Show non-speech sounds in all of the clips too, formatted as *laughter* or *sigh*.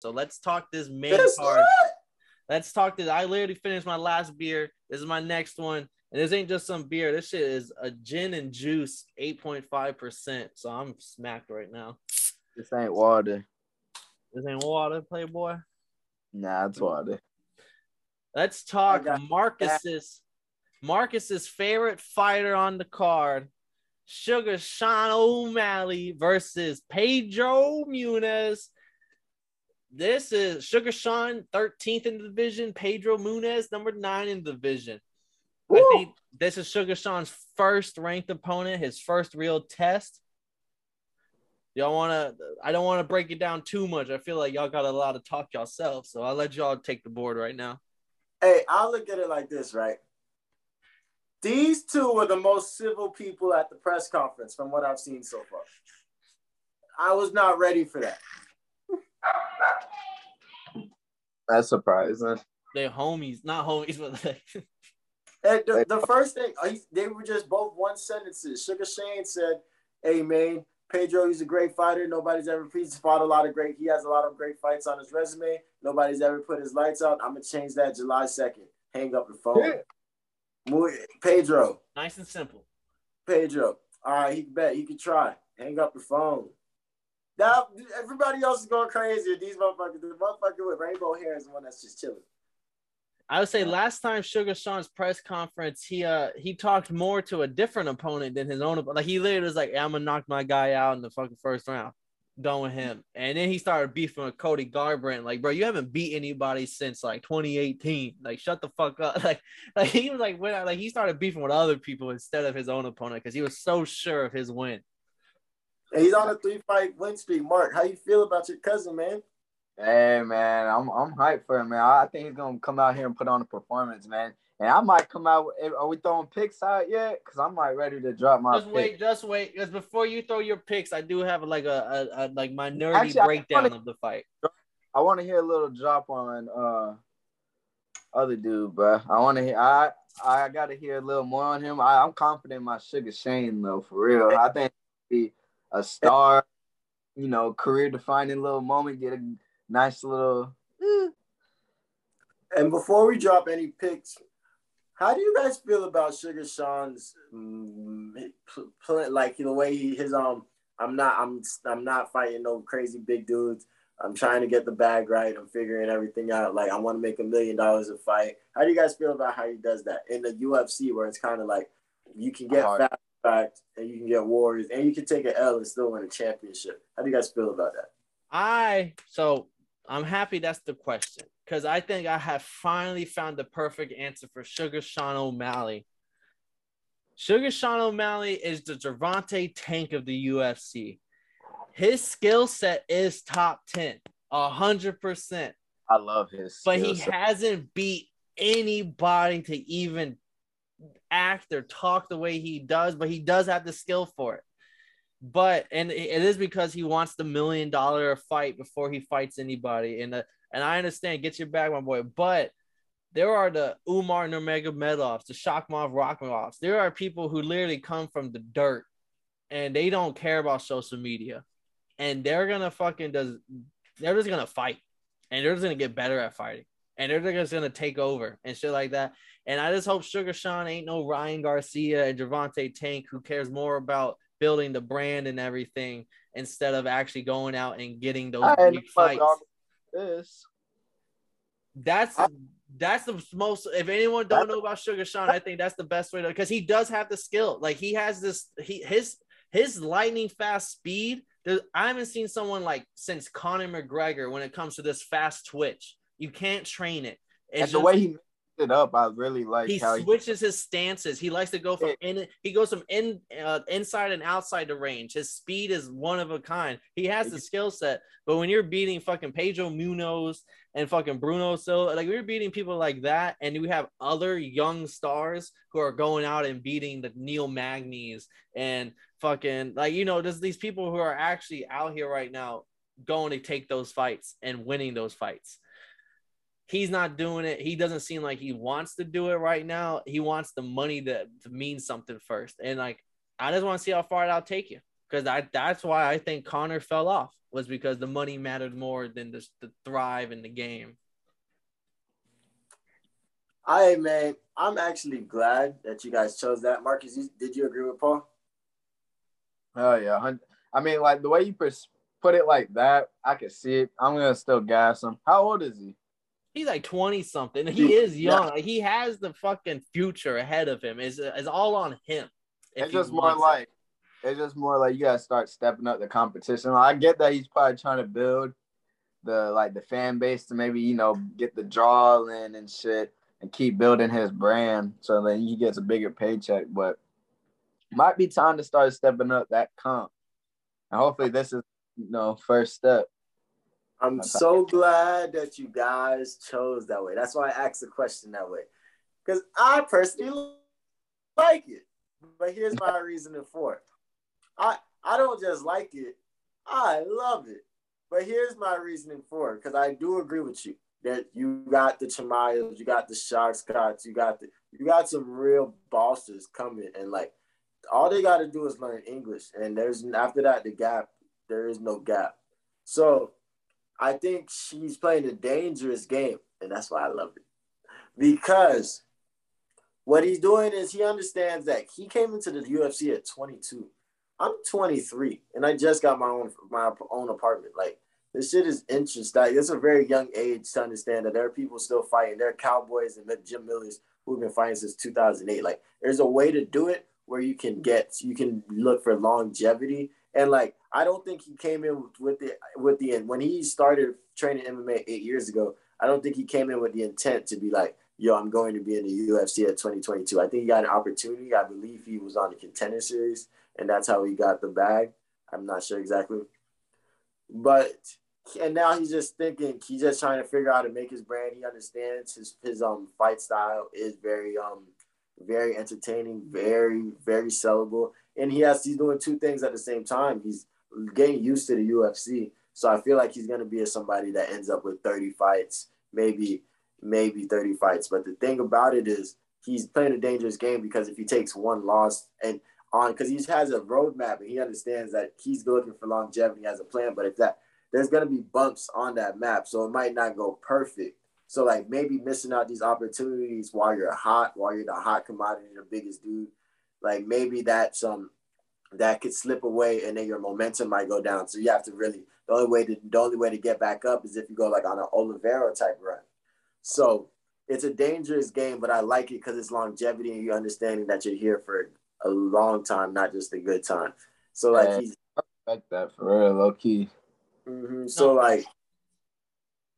So let's talk this main card. Let's talk this. I literally finished my last beer. This is my next one. And this ain't just some beer. This shit is a gin and juice, 8.5%. So I'm smacked right now. This ain't water. This ain't water, Playboy. Nah, it's water. Let's talk Marcus's Marcus's favorite fighter on the card. Sugar Sean O'Malley versus Pedro Munhoz. This is Sugar Sean 13th in the division, Pedro Munhoz number nine in the division. Woo! I think this is Sugar Sean's first ranked opponent, his first real test. Y'all want to? I don't want to break it down too much. I feel like y'all got a lot to talk yourself, so I'll let y'all take the board right now. Hey, I'll look at it like this, right? These two were the most civil people at the press conference from what I've seen so far. I was not ready for that. That's surprising. They're homies, not homies, but like. *laughs* And the, the first thing, they were just both one sentences. Sugar Shane said, Hey, man, Pedro, he's a great fighter. Nobody's ever, he's fought a lot of great, he has a lot of great fights on his resume. Nobody's ever put his lights out. I'm going to change that July 2nd. Hang up the phone. Yeah. Pedro. Nice and simple. Pedro. All right, he can bet. He can try. Hang up the phone. Now, everybody else is going crazy. These motherfuckers, the motherfucker with rainbow hair is the one that's just chilling. I would say last time Sugar Sean's press conference, he uh he talked more to a different opponent than his own. Like he literally was like, "I'm gonna knock my guy out in the fucking first round." Done with him, and then he started beefing with Cody Garbrandt. Like, bro, you haven't beat anybody since like 2018. Like, shut the fuck up. *laughs* Like, like he was like, when like he started beefing with other people instead of his own opponent because he was so sure of his win. He's on a three fight win streak. Mark, how you feel about your cousin, man? Hey man, I'm I'm hyped for him, man. I think he's gonna come out here and put on a performance, man. And I might come out. Are we throwing picks out yet? Cause I'm like ready to drop my. Just pick. wait, just wait. Cause before you throw your picks, I do have like a, a, a like my nerdy Actually, breakdown wanna, of the fight. I want to hear a little drop on uh other dude, bro. I want to hear. I I got to hear a little more on him. I, I'm confident in my Sugar Shane though, for real. I think be a star. You know, career defining little moment. Get a nice little. Eh. And before we drop any picks, how do you guys feel about Sugar Sean's um, like the way he his um I'm not I'm I'm not fighting no crazy big dudes. I'm trying to get the bag right. I'm figuring everything out. Like I want to make a million dollars a fight. How do you guys feel about how he does that in the UFC where it's kind of like you can get fast fights and you can get warriors and you can take an L and still win a championship. How do you guys feel about that? I so I'm happy that's the question because I think I have finally found the perfect answer for Sugar Sean O'Malley. Sugar Sean O'Malley is the Gervonta Tank of the UFC. His skill set is top 10, 100%. I love his. But he set. hasn't beat anybody to even act or talk the way he does, but he does have the skill for it but and it is because he wants the million dollar fight before he fights anybody. And uh, and I understand, get your bag, my boy. But there are the Umar Nurmagomedovs, the Shavkat Rakhmonovs. There are people who literally come from the dirt, and they don't care about social media, and they're gonna fucking does. They're just gonna fight, and they're just gonna get better at fighting, and they're just gonna take over and shit like that. And I just hope Sugar Sean ain't no Ryan Garcia and Gervonta Tank who cares more about building the brand and everything instead of actually going out and getting those big fights. This. That's that's the most. If anyone don't know about Sugar Sean, I think that's the best way to because he does have the skill. Like he has this. He his his lightning fast speed. I haven't seen someone like since Conor McGregor when it comes to this fast twitch. You can't train it. It's and just, the way he it up. I really like he switches he... his stances. He likes to go from in. He goes from in uh, inside and outside the range. His speed is one of a kind. He has the skill set. But when you're beating fucking Pedro Munhoz and fucking Bruno Silva, like we're beating people like that, and we have other young stars who are going out and beating the Neil Magnys and fucking like you know, there's these people who are actually out here right now going to take those fights and winning those fights he's not doing it. He doesn't seem like he wants to do it right now. He wants the money to, to mean something first. And like, I just want to see how far that'll take you. because I that's why I think Conor fell off was because the money mattered more than just the thrive in the game. I man, I'm actually glad that you guys chose that. Marcus, you, did you agree with Paul? Oh yeah, I mean, like the way you pers- put it like that, I can see it. I'm gonna still gas him. How old is he? He's like 20 something. He is young. Like, he has the fucking future ahead of him. Is is all on him. It's just more it. like it's just more like you gotta start stepping up the competition. I get that he's probably trying to build the like the fan base to maybe you know get the draw in and shit and keep building his brand so then he gets a bigger paycheck. But might be time to start stepping up that comp. And hopefully this is you know first step. I'm so glad that you guys chose that way. That's why I asked the question that way. Because I personally like it. But here's my *laughs* reasoning for it. I I don't just like it, I love it. But here's my reasoning for it, because I do agree with you that you got the Chimaevs, you got the Shark Scots, you got the you got some real bosses coming and like all they gotta do is learn English. And there's after that the gap, there is no gap. So I think she's playing a dangerous game, and that's why I love it. Because what he's doing is he understands that he came into the UFC at 22. I'm 23, and I just got my own my own apartment. Like this shit is interesting. Like, it's a very young age to understand that there are people still fighting. There are cowboys and Jim Millers who've been fighting since 2008. Like there's a way to do it where you can get you can look for longevity and like I don't think he came in with the with the when he started training MMA eight years ago. I don't think he came in with the intent to be like, "Yo, I'm going to be in the UFC at 2022." I think he got an opportunity. I believe he was on the contender series, and that's how he got the bag. I'm not sure exactly, but and now he's just thinking. He's just trying to figure out how to make his brand. He understands his his um fight style is very um very entertaining, very very sellable, and he has he's doing two things at the same time. He's getting used to the UFC, so I feel like he's gonna be somebody that ends up with 30 fights, maybe maybe 30 fights. But the thing about it is he's playing a dangerous game because if he takes one loss and on because he has a roadmap and he understands that he's looking for longevity as a plan. But if that there's gonna be bumps on that map, so it might not go perfect. So like maybe missing out these opportunities while you're hot, while you're the hot commodity, the biggest dude, like maybe that's um that could slip away and then your momentum might go down. So you have to really the only way to the only way to get back up is if you go like on an Oliveira type run. So it's a dangerous game, but I like it because it's longevity and you understanding that you're here for a long time, not just a good time. So like Yeah. he's Like that for real, low key. Mhm. So like,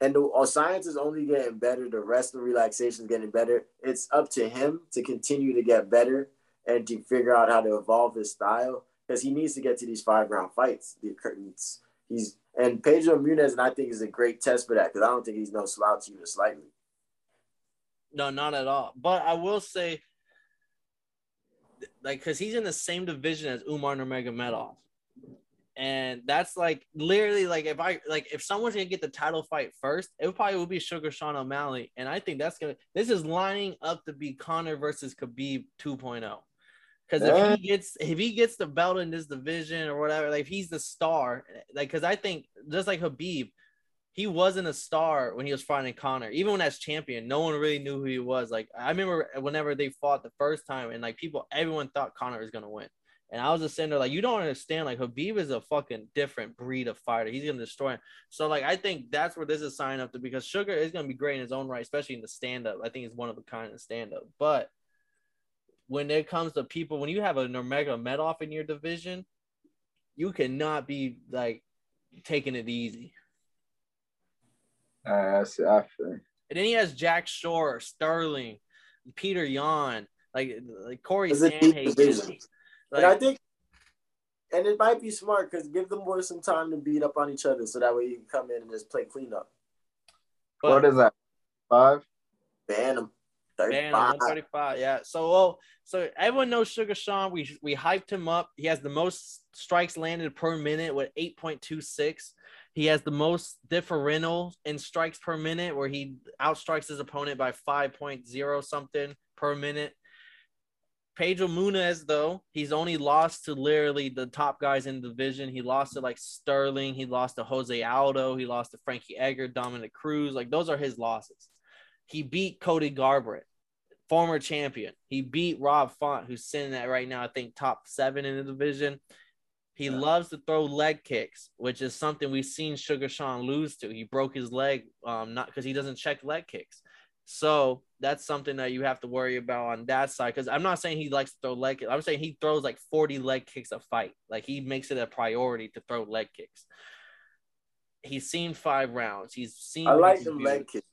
and the uh, science is only getting better. The rest of relaxation is getting better. It's up to him to continue to get better and to figure out how to evolve his style because he needs to get to these five round fights. The curtains. He's and Pedro Munhoz, and I think is a great test for that because I don't think he's no slouch even slightly. No, not at all. But I will say, like, because he's in the same division as Umar Nurmagomedov, and that's like literally like if I like if someone's gonna get the title fight first, it probably would be Sugar Sean O'Malley, and I think that's gonna. This is lining up to be Conor versus Khabib 2.0. Because if he gets if he gets the belt in this division or whatever, like he's the star, like because I think just like Khabib, he wasn't a star when he was fighting Conor. Even when as champion, no one really knew who he was. Like I remember whenever they fought the first time, and like people, everyone thought Conor was gonna win. And I was just sitting there like, you don't understand. Like Khabib is a fucking different breed of fighter. He's gonna destroy him. So like, I think that's where this is signing up to because Sugar is gonna be great in his own right, especially in the stand up. I think he's one of a kind of stand up. But when it comes to people, when you have a Nurmagomedov in your division, you cannot be like taking it easy. Uh, I see, I feel. And then he has Jack Shore, Sterling, Petr Yan, like like Corey It's a deep division. Sandhagen. and I think, and it might be smart because give them boys some time to beat up on each other so that way you can come in and just play cleanup. What is that? Five? Ban them. Man, 135. Yeah. So well, so everyone knows Sugar Sean. We we hyped him up. He has the most strikes landed per minute with 8.26. He has the most differential in strikes per minute, where he outstrikes his opponent by 5.0 something per minute. Pedro Munhoz, though, he's only lost to literally the top guys in the division. He lost to like Sterling, he lost to Jose Aldo, he lost to Frankie Edgar, Dominick Cruz. Like those are his losses. He beat Cody Garbrandt, former champion. He beat Rob Font, who's sitting at right now, I think top seven in the division. He yeah. loves to throw leg kicks, which is something we've seen Sugar Sean lose to. He broke his leg, um, not because he doesn't check leg kicks. So that's something that you have to worry about on that side. Because I'm not saying he likes to throw leg kicks. I'm saying he throws like 40 leg kicks a fight. Like he makes it a priority to throw leg kicks. He's seen five rounds. He's seen. I like the leg kicks.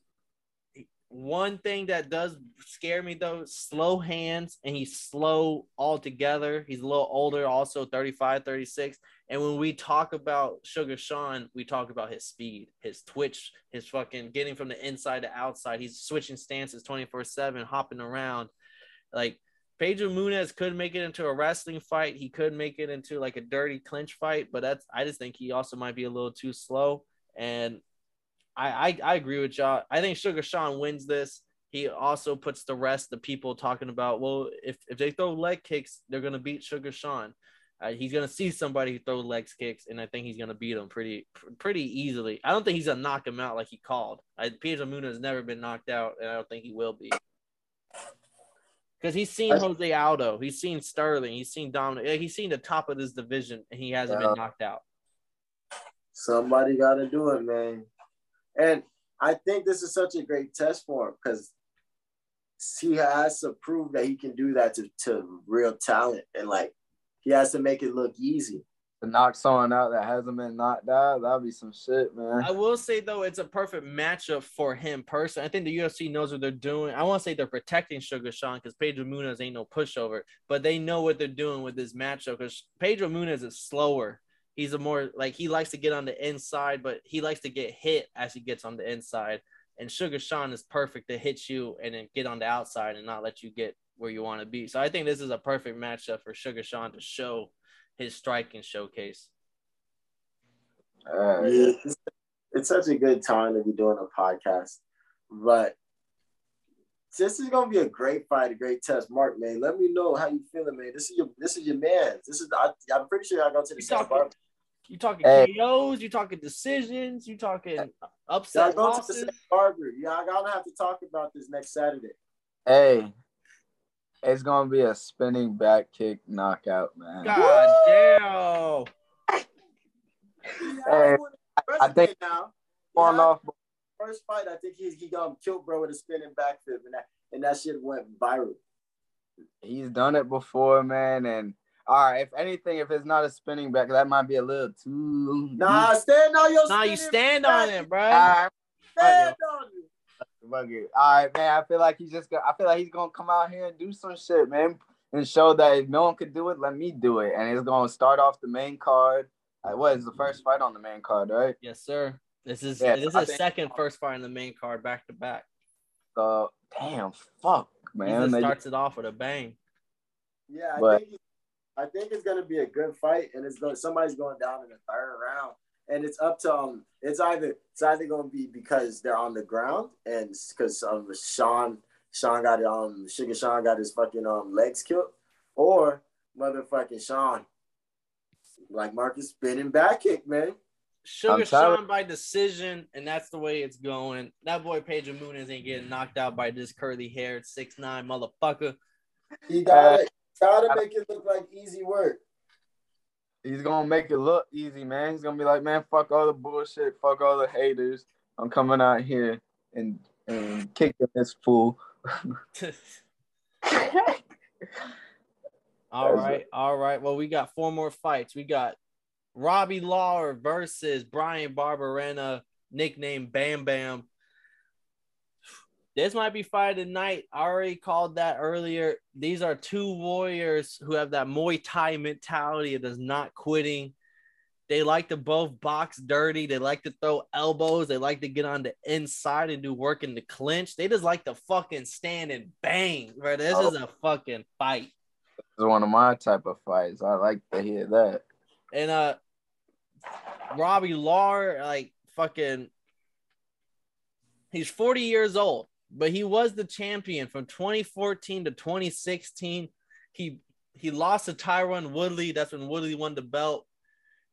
One thing that does scare me though, slow hands and he's slow altogether. He's a little older, also 35, 36. And when we talk about Sugar Sean, we talk about his speed, his twitch, his fucking getting from the inside to outside. He's switching stances 24 7, hopping around. Like Pedro Munhoz could make it into a wrestling fight. He could make it into like a dirty clinch fight, but that's I just think he also might be a little too slow. And I, I, I agree with y'all. I think Sugar Sean wins this. He also puts the rest the people talking about, well, if, if they throw leg kicks, they're gonna beat Sugar Sean. Uh, he's gonna see somebody throw leg kicks, and I think he's gonna beat him pretty pretty easily. I don't think he's gonna knock him out like he called. I, Pedro Munhoz has never been knocked out, and I don't think he will be. Because he's seen Jose Aldo, he's seen Sterling, he's seen Dominic, he's seen the top of this division, and he hasn't yeah. been knocked out. Somebody got to do it, man. And I think this is such a great test for him because he has to prove that he can do that to, to real talent. And like he has to make it look easy. To knock someone out that hasn't been knocked out, that'd be some shit, man. I will say though, it's a perfect matchup for him personally. I think the UFC knows what they're doing. I want to say they're protecting Sugar Sean because Pedro Munhoz ain't no pushover, but they know what they're doing with this matchup because Pedro Munhoz is slower he's a more like he likes to get on the inside, but he likes to get hit as he gets on the inside. And Sugar Sean is perfect to hit you and then get on the outside and not let you get where you want to be. So I think this is a perfect matchup for Sugar Sean to show his striking showcase. Uh, yeah, it's, it's such a good time to be doing a podcast, but this is gonna be a great fight, a great test. Mark, man, let me know how you feeling, man. This is your this is your man. This is I, am pretty sure I go to the same bar. You talking hey. KOs? You talking decisions? You talking upset yeah, losses? To barber. Yeah, I'm gonna have to talk about this next Saturday. Hey, it's gonna be a spinning back kick knockout, man. God damn. hey, I think now. Going yeah. off. First fight, I think he he got him killed, bro, with a spinning back flip, and that and that shit went viral. He's done it before, man, and all right, if anything, if it's not a spinning back, that might be a little too. Nah, stand on your. Nah, you stand back. on it, bro. All right. Stand on it. All right, man. I feel like he's just. Gonna, I feel like he's gonna come out here and do some shit, man, and show that if no one could do it, let me do it. And it's gonna start off the main card. Like, what is the first fight on the main card, right? Yes, sir. This is yeah, this is second first fight in the main card back to back. So damn, fuck, man. He starts it off with a bang. Yeah, I but, think I think it's gonna be a good fight, and it's going somebody's going down in the third round, and it's up to um, it's either it's either gonna be because they're on the ground, and because um Sean Sean got um Sugar Sean got his fucking um legs killed, or motherfucking Sean, like Marcus spinning back kick, man. Sugar Sean by decision, and that's the way it's going. That boy Pedro Munhoz ain't getting knocked out by this curly haired six nine motherfucker. He got it. Gotta make it look like easy work. He's gonna make it look easy, man. He's gonna be like, man, fuck all the bullshit, fuck all the haters. I'm coming out here and and kicking this fool. *laughs* all right, all right. Well, we got four more fights. We got Robbie Lawler versus Bryan Barberena, nicknamed Bam Bam. This might be fight tonight. I already called that earlier. These are two warriors who have that Muay Thai mentality of just not quitting. They like to both box dirty. They like to throw elbows. They like to get on the inside and do work in the clinch. They just like to fucking stand and bang. Bro, this oh. is a fucking fight. This is one of my type of fights. I like to hear that. And uh Robbie Lawler, like fucking he's 40 years old but he was the champion from 2014 to 2016. he he lost to Tyron Woodley. That's when Woodley won the belt.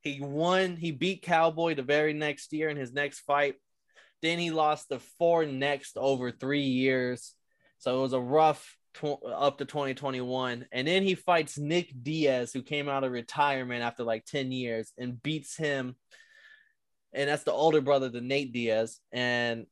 He won. He beat Cowboy the very next year in his next fight. Then he lost the four next over three years. So it was a rough tw- up to 2021. And then he fights Nick Diaz, who came out of retirement after like 10 years and beats him. And that's the older brother to Nate Diaz. And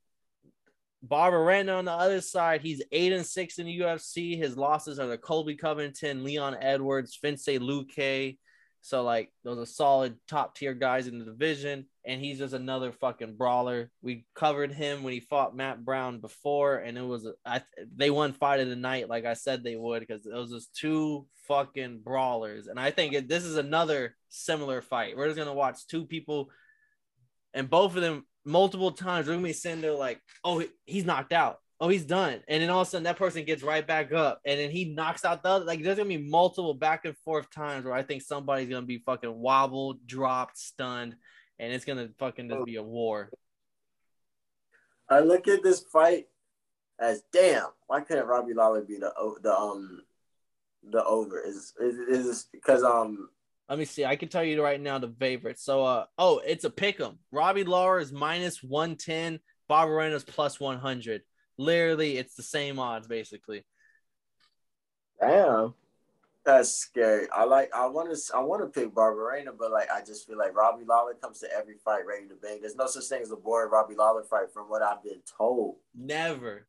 Barberena on the other side, he's eight and six in the UFC. His losses are the Colby Covington, Leon Edwards, Vince Luque. So like those are solid top tier guys in the division, and he's just another fucking brawler. We covered him when he fought Matt Brown before, and it was I, they won fight of the night, like I said they would, because it was just two fucking brawlers. And I think it, this is another similar fight. We're just gonna watch two people, and both of them multiple times we're gonna be sitting there like, oh, he's knocked out. Oh, he's done. And then all of a sudden that person gets right back up and then he knocks out the other. Like there's gonna be multiple back and forth times where I think somebody's gonna be fucking wobbled, dropped, stunned, and it's gonna fucking just be a war. I look at this fight as damn, why couldn't Robbie Lawler be the the um the over? Is is is because um let me see. I can tell you right now the favorites. So, uh, oh, it's a pick 'em. Robbie Lawler is minus 110. Barberena is plus 100. Literally, it's the same odds basically. Damn. That's scary. I like. I want to. I want to pick Barberena, but like, I just feel like Robbie Lawler comes to every fight ready to bang. There's no such thing as a boring Robbie Lawler fight, from what I've been told. Never.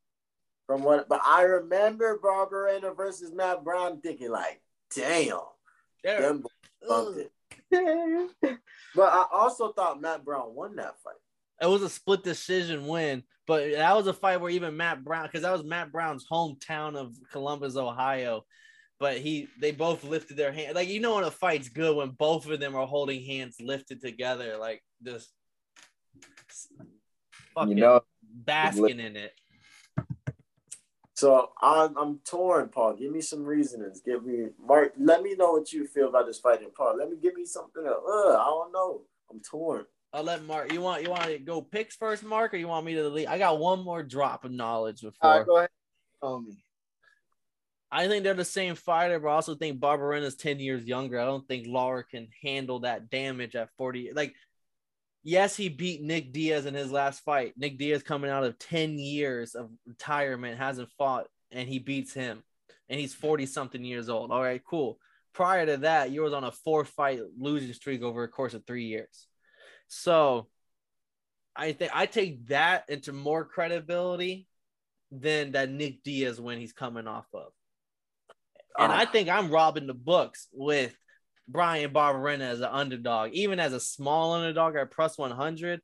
From what, but I remember Barberena versus Matt Brown, thinking like, damn, them bumped it. *laughs* but I also thought Matt Brown won that fight. It was a split decision win, but that was a fight where even Matt Brown, because that was Matt Brown's hometown of Columbus, Ohio. But he, they both lifted their hand. Like you know, when a fight's good when both of them are holding hands lifted together, like just, fucking you know, basking in it. So I'm, I'm torn, Paul. Give me some reasonings. Give me Mark. Let me know what you feel about this fighting, Paul. Let me give me something. Else. Uh, I don't know. I'm torn. I'll let Mark. You want you want to go picks first, Mark, or you want me to lead? I got one more drop of knowledge before. All right, go ahead. Tell me. I think they're the same fighter, but I also think Barberena's 10 years younger. I don't think Lawler can handle that damage at 40. Like yes, he beat Nick Diaz in his last fight. Nick Diaz coming out of 10 years of retirement, hasn't fought, and he beats him. And he's 40 something years old. All right, cool. Prior to that, you was on a four fight losing streak over a course of three years. So I think I take that into more credibility than that Nick Diaz when he's coming off of. And ah. I think I'm robbing the books with Bryan Barberena as an underdog, even as a small underdog at plus 100.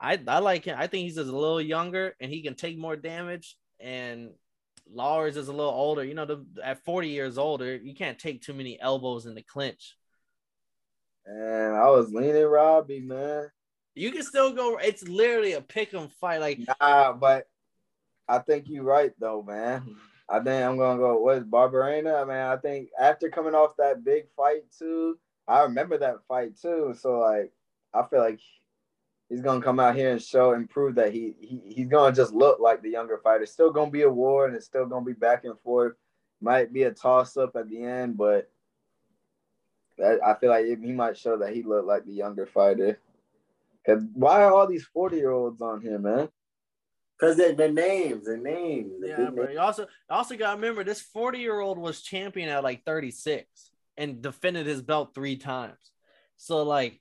I, I like him. I think he's just a little younger and he can take more damage. And Lawler's is a little older. You know, the, at 40 years older, you can't take too many elbows in the clinch. And I was leaning Robbie, man. You can still go. It's literally a pick 'em fight. Like, nah, but I think you're right though, man. I think I'm gonna go with I mean, I think after coming off that big fight too, I remember that fight too. So like, I feel like he's gonna come out here and show and prove that he, he he's gonna just look like the younger fighter. It's still gonna be a war and it's still gonna be back and forth. Might be a toss up at the end, but that, I feel like he might show that he looked like the younger fighter. Cause why are all these forty year olds on here, man? Because they're the names, the names. Yeah, but you also also got to remember this 40 year old was champion at like 36 and defended his belt three times. So like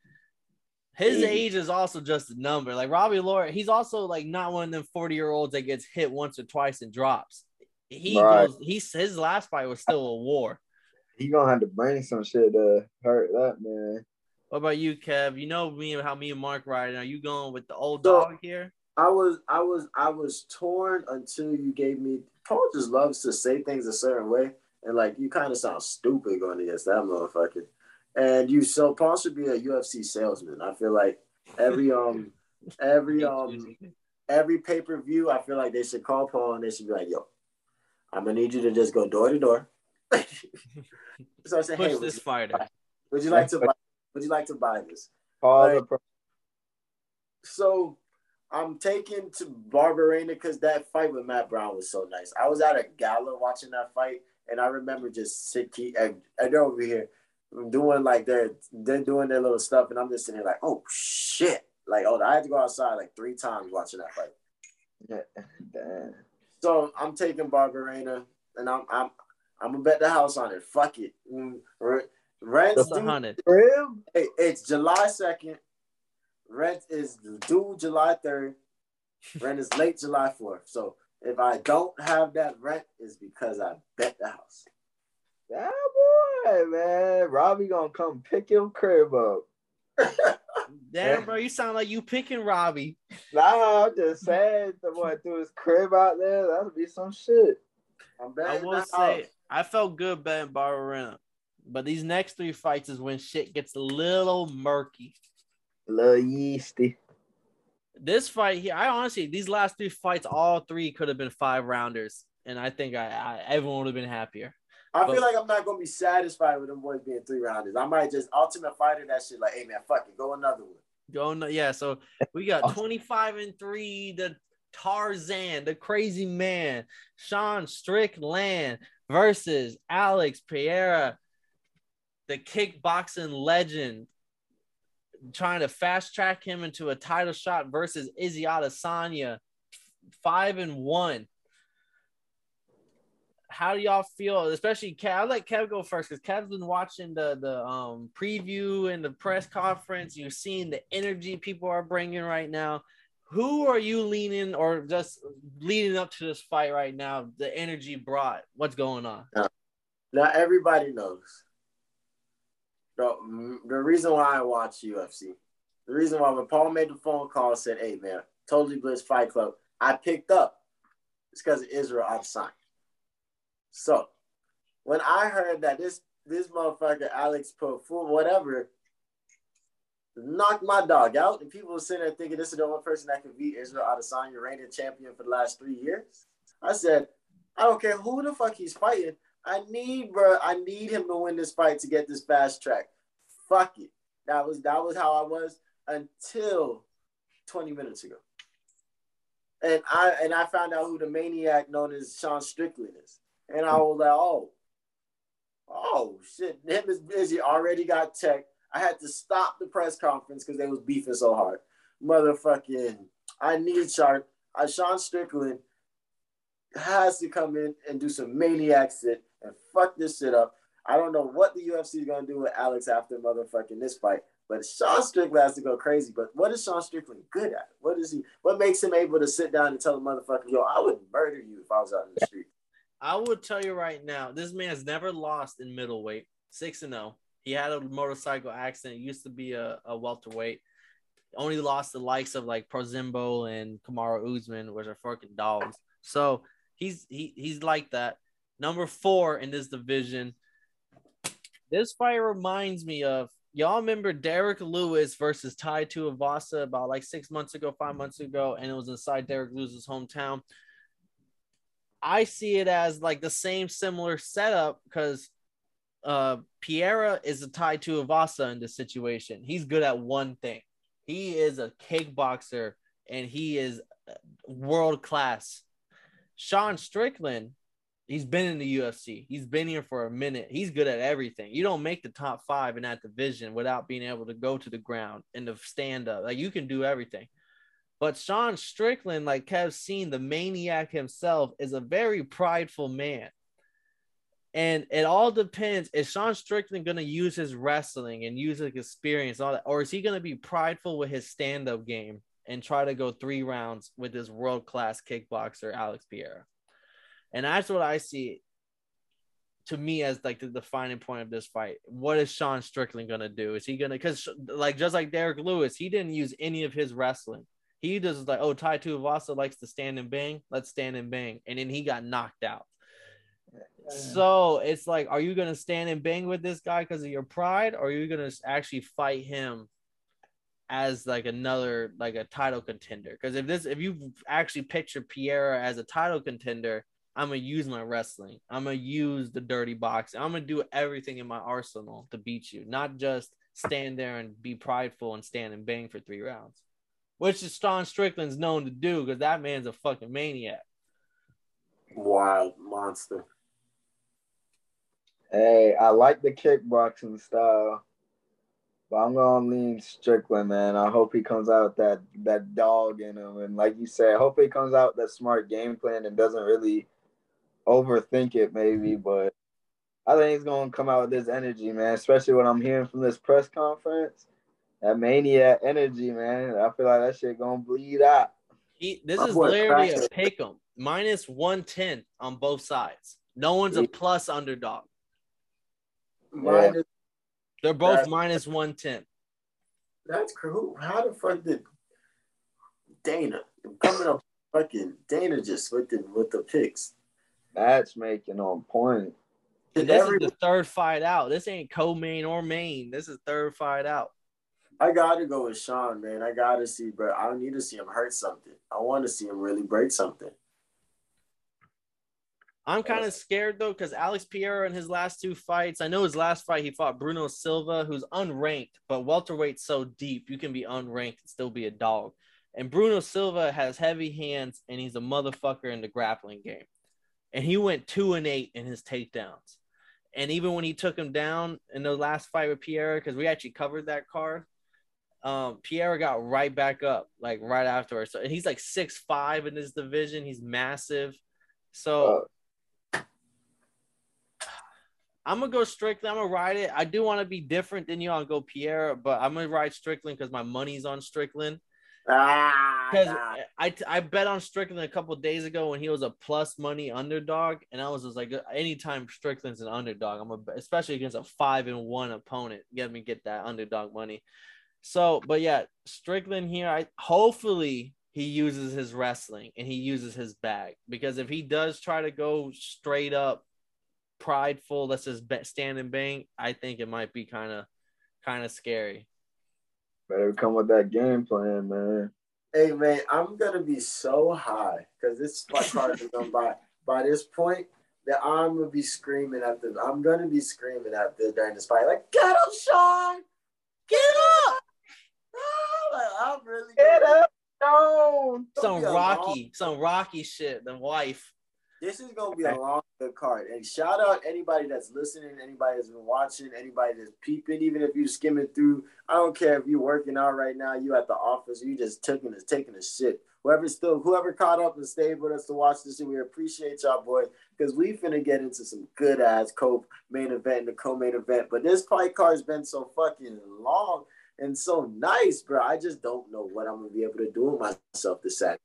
his age is also just a number. Like Robbie Lawler, he's also like not one of them 40 year olds that gets hit once or twice and drops. He right. goes, he's his last fight was still a war. He gonna have to bring some shit to hurt that man. What about you, Kev? You know me how me and Mark ride. Are you going with the old so, dog here? I was I was I was torn until you gave me Paul just loves to say things a certain way. And like you kind of sound stupid going against that motherfucker. And you so Paul should be a UFC salesman. I feel like every um every *laughs* um every pay-per-view, I feel like they should call Paul and they should be like, yo, I'm gonna need you to just go door to door. *laughs* so I said, Push hey, this would fighter. would you like to buy would you like to buy this? Paul like, so I'm taking to Barberena because that fight with Matt Brown was so nice. I was at a gala watching that fight, and I remember just sitting, I, I know over here doing like they're they're doing their little stuff, and I'm just sitting here like, oh shit, like oh, I had to go outside like three times watching that fight. Yeah, damn. So I'm taking Barberena, and I'm I'm I'm gonna bet the house on it. Fuck it. Mm, r- Rent's a due- hundred. Hey, it's July second. Rent is due July third. Rent is late July fourth. So if I don't have that rent, is because I bet the house. Yeah, boy, man. Robbie gonna come pick your crib up. Damn, bro, you sound like you picking Robbie. Nah, I'm just saying, the boy threw his crib out there. That'll be some shit. I'm I will the say house. I felt good betting Barberena, but these next three fights is when shit gets a little murky. Little yeasty. This fight here, I honestly, these last three fights, all three could have been five rounders, and I think I, I everyone would have been happier. I but- feel like I'm not gonna be satisfied with them boys being three rounders. I might just ultimate fighter that shit. Like, hey man, fuck it, go another one. Go no, yeah. So we got 25 and three, the Tarzan, the crazy man, Sean Strickland versus Alex Pereira, the kickboxing legend, trying to fast track him into a title shot versus Izzy Adesanya, five and one. How do y'all feel? Especially Kev. I let Kev go first because Kev's been watching the the um preview and the press conference. You've seen the energy people are bringing right now. Who are you leaning or just leading up to this fight right now? The energy brought. What's going on? Now everybody knows. The, the reason why I watch UFC, the reason why when Paul made the phone call said, "Hey man, Totally Blitz Fight Club," I picked up. It's because of Israel Adesanya. So when I heard that this this motherfucker Alex full whatever knocked my dog out, and people were sitting there thinking this is the only person that can beat Israel Adesanya, reigning champion for the last three years. I said, I don't care who the fuck he's fighting. I need, bro. I need him to win this fight to get this fast track. Fuck it. That was that was how I was until 20 minutes ago. And I and I found out who the maniac known as Sean Strickland is. And I was like, oh, oh shit. Him is busy. Already got tech. I had to stop the press conference because they was beefing so hard. Motherfucking, I need Sharp. Uh, Sean Strickland has to come in and do some maniac shit and fuck this shit up. I don't know what the UFC is gonna do with Alex after motherfucking this fight, but Sean Strickland has to go crazy. But what is Sean Strickland good at? What is he? What makes him able to sit down and tell a motherfucker, yo, I would murder you if I was out in the street. I would tell you right now, this man's never lost in middleweight, six and zero. He had a motorcycle accident. Used to be a, a welterweight. Only lost the likes of like Ponzinibbio and Kamaru Usman, which are fucking dogs. So he's he he's like that. Number four in this division. This fight reminds me of y'all remember Derrick Lewis versus Tai Tuivasa about like six months ago, five months ago, and it was inside Derrick Lewis's hometown. I see it as like the same similar setup because uh Pereira is a Tai Tuivasa in this situation. He's good at one thing. He is a kickboxer and he is world class. Sean Strickland, he's been in the UFC. He's been here for a minute. He's good at everything. You don't make the top five in that division without being able to go to the ground and to stand up. Like you can do everything. But Sean Strickland, like Kev's seen, the maniac himself, is a very prideful man. And it all depends. Is Sean Strickland going to use his wrestling and use his experience, all that, or is he going to be prideful with his stand-up game and try to go three rounds with this world-class kickboxer Alex Pereira? And that's what I see to me as like the defining point of this fight. What is Sean Strickland going to do? Is he going to because like just like Derrick Lewis, he didn't use any of his wrestling. He just like, oh, Tai Tuivasa likes to stand and bang. Let's stand and bang. And then he got knocked out. So it's like, are you gonna stand and bang with this guy because of your pride, or are you gonna actually fight him as like another like a title contender? Because if this, if you actually picture Pereira as a title contender, I'm gonna use my wrestling. I'm gonna use the dirty boxing. I'm gonna do everything in my arsenal to beat you, not just stand there and be prideful and stand and bang for three rounds, which is Sean Strickland's known to do because that man's a fucking maniac. Wild monster. Hey, I like the kickboxing style, but I'm gonna lean Strickland, man. I hope he comes out with that that dog in him, and like you said, I hope he comes out with that smart game plan and doesn't really overthink it, maybe. Mm-hmm. But I think he's gonna come out with this energy, man. Especially what I'm hearing from this press conference, that mania energy, man. I feel like that shit gonna bleed out. He, this My is boy literally a Cracker. pick 'em minus one ten on both sides. No one's a plus underdog. Mine is, They're both That's- minus one ten. that's cool. How the fuck did Dana coming up? Fucking Dana just with the with the picks. Matchmaking on point. And this is the third fight out. This ain't co-main or main. This is third fight out. I gotta go with Sean, man. I gotta see, bro. I need to see him hurt something. I want to see him really break something. I'm kind of scared though, because Alex Pereira in his last two fights, I know his last fight he fought Bruno Silva, who's unranked, but welterweight's so deep, you can be unranked and still be a dog. And Bruno Silva has heavy hands and he's a motherfucker in the grappling game. And he went two and eight in his takedowns. And even when he took him down in the last fight with Pereira, because we actually covered that card, um, Pereira got right back up, like right afterwards. So and he's like six five in his division. He's massive. So I'm gonna go Strickland. I'm gonna ride it. I do want to be different than you. I'll go Pereira, but I'm gonna ride Strickland because my money's on Strickland. Ah, Because nah. I I bet on Strickland a couple days ago when he was a plus money underdog, and I was just like, anytime Strickland's an underdog, I'm a, especially against a five and one opponent, get me get that underdog money. So, but yeah, Strickland here. I hopefully he uses his wrestling and he uses his bag because if he does try to go straight up prideful, let's just stand and bang, I think it might be kind of kind of scary. Better come with that game plan, man. Hey man, I'm gonna be so high because this my card is done by by this point that I'm gonna be screaming at the I'm gonna be screaming at the during this fight like get up, Sean get up like, I'm really Get up, Stone. Some rocky, some rocky shit. The wife. This is gonna be a long good card. And shout out anybody that's listening, anybody that's been watching, anybody that's peeping, even if you're skimming through. I don't care if you're working out right now, you at the office, you just taking a taking a shit. Whoever still whoever caught up and stayed with us to watch this shit, we appreciate y'all boy. Because we finna get into some good ass co main event and the co-main event. But this fight card's been so fucking long and so nice, bro. I just don't know what I'm gonna be able to do with myself this Saturday.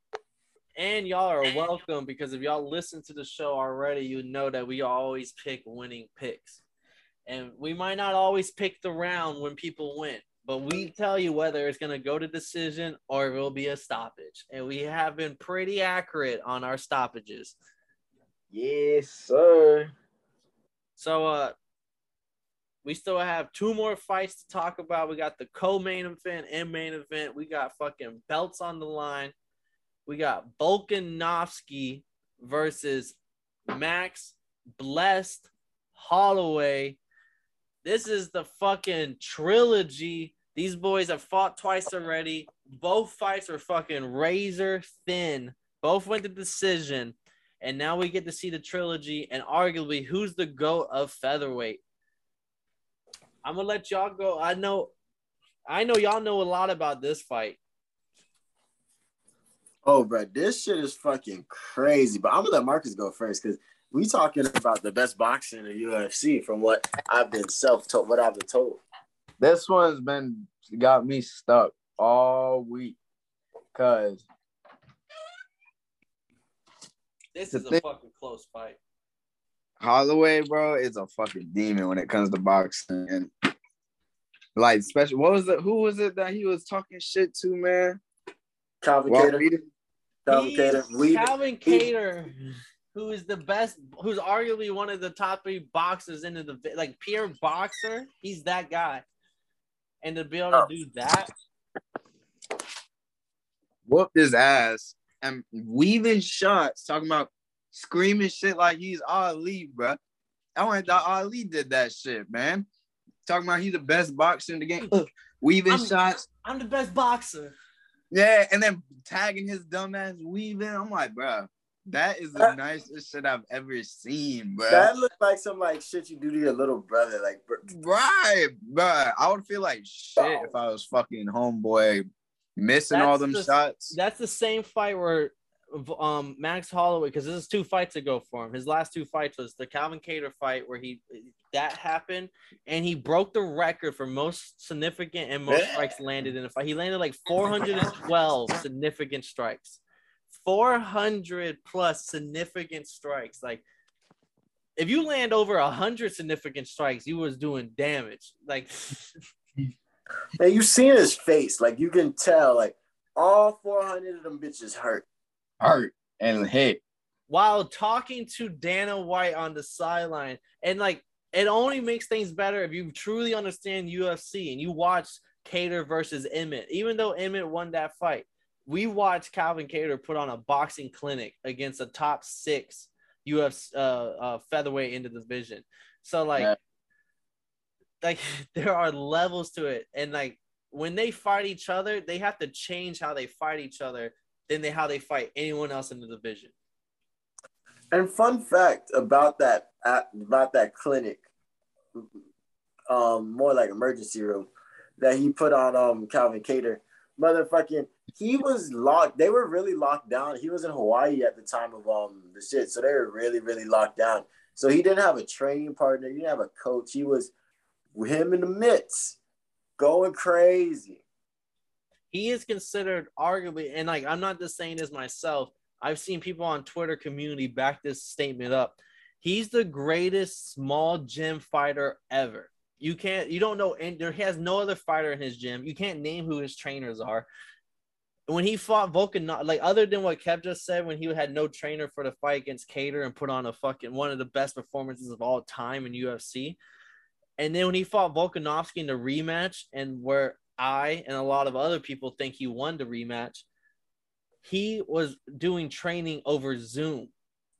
And y'all are *laughs* welcome because if y'all listen to the show already, you know that we always pick winning picks. And we might not always pick the round when people win, but we tell you whether it's going to go to decision or it will be a stoppage. And we have been pretty accurate on our stoppages. Yes, sir. So uh we still have two more fights to talk about. We got the co-main event and main event. We got fucking belts on the line. We got Volkanovski versus Max Blessed Holloway. This is the fucking trilogy. These boys have fought twice already. Both fights are fucking razor thin. Both went to decision. And now we get to see the trilogy and arguably who's the goat of featherweight. I'm gonna let y'all go. I know I know y'all know a lot about this fight. Oh, bro, this shit is fucking crazy. But I'm gonna let Marcus go first because we talking about the best boxing in the UFC from what I've been self-told, what I've been told. This one's been got me stuck all week. Cause This is a thing- fucking close fight. Holloway, bro, is a fucking demon when it comes to boxing. And like special what was it? Who was it that he was talking shit to, man? Calvin Well, Kattar, we- Calvin Kattar, Calvin Kattar, who is the best, who's arguably one of the top three boxers into the like pure boxer. He's that guy, and to be able to oh. do that, whooped his ass and weaving shots, talking about screaming shit like he's Ali, bro. I went thought Ali did that shit, man. Talking about he's the best boxer in the game. Ugh, weaving I'm- shots. I'm the best boxer. Yeah, and then tagging his dumb ass weaving. I'm like, bro, that is the nicest shit I've ever seen, bro. That looked like some like shit you do to your little brother, like right, bro. I would feel like shit if I was fucking homeboy missing That's all them the- shots. That's the same fight where um Max Holloway, because this is two fights ago for him. His last two fights was the Calvin Kattar fight where he that happened and he broke the record for most significant and most strikes landed in a fight. He landed like 412 *laughs* significant strikes. 400 plus significant strikes. Like if you land over a hundred significant strikes, you was doing damage. Like *laughs* And you seen his face, like you can tell, like all 400 of them bitches hurt. Hurt and hit. while talking to Dana White on the sideline. And like it only makes things better if you truly understand UFC and you watch Kattar versus Emmett. Even though Emmett won that fight, we watched Calvin Kattar put on a boxing clinic against a top six UFC uh, uh, featherweight in the division. So like, Yeah. like *laughs* there are levels to it, and like when they fight each other, they have to change how they fight each other than they how they fight anyone else in the division. And fun fact about that about that clinic, um, more like emergency room that he put on um Calvin Kattar. Motherfucking, he was locked. They were really locked down. He was in Hawaii at the time of um the shit, so they were really really locked down. So he didn't have a training partner. He didn't have a coach. He was him in the midst, going crazy. He is considered arguably, and like I'm not just saying this myself. I've seen people on Twitter community back this statement up. He's the greatest small gym fighter ever. You can't, you don't know, and there has no other fighter in his gym. You can't name who his trainers are. When he fought Vulcan, like other than what Kev just said, when he had no trainer for the fight against Kattar and put on a fucking one of the best performances of all time in UFC. And then when he fought Volkanovski in the rematch, and where I and a lot of other people think he won the rematch, he was doing training over Zoom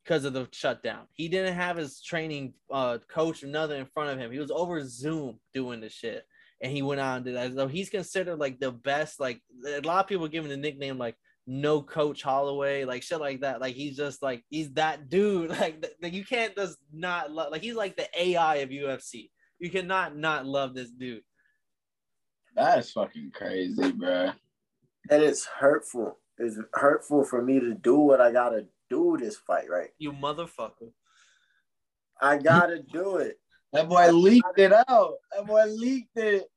because of the shutdown. He didn't have his training uh, coach or nothing in front of him. He was over Zoom doing the shit. And he went on to that. So he's considered like the best. Like a lot of people give him the nickname like no coach Holloway, like shit like that. Like he's just like he's that dude. *laughs* Like, th- you can't just not love. Like he's like the AI of UFC. You cannot not love this dude. That's fucking crazy, bro. And it's hurtful. It's hurtful for me to do what I gotta do this fight, right? You motherfucker. I gotta do it. That boy leaked it out. That boy leaked it.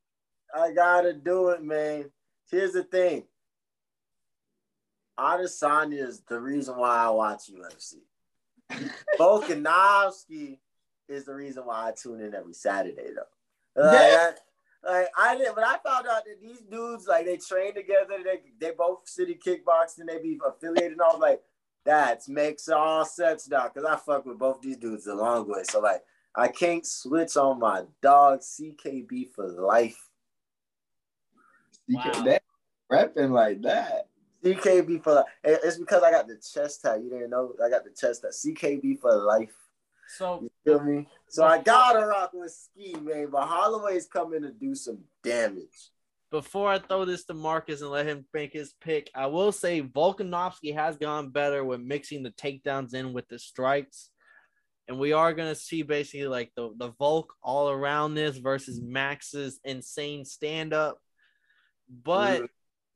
I gotta do it, man. Here's the thing. Adesanya is the reason why I watch UFC. *laughs* Volkanovski is the reason why I tune in every Saturday, though. Like, I, like I did, but I found out that these dudes, like, they train together. They they both city kickboxing. They be affiliated. And I was like, that makes all sense now, cause I fuck with both these dudes a long way. So like, I can't switch on my dog CKB for life. Wow. That repping like that. CKB for life. It's because I got the chest tag. You didn't know I got the chest tag. CKB for life. So You feel me? So I gotta rock with Ski, man. But Holloway's coming to do some damage. before I throw this to Marcus and let him make his pick, I will say Volkanovski has gone better with mixing the takedowns in with the strikes. And we are gonna see basically like the, the Volk all around this versus Max's insane stand-up. But Mhm.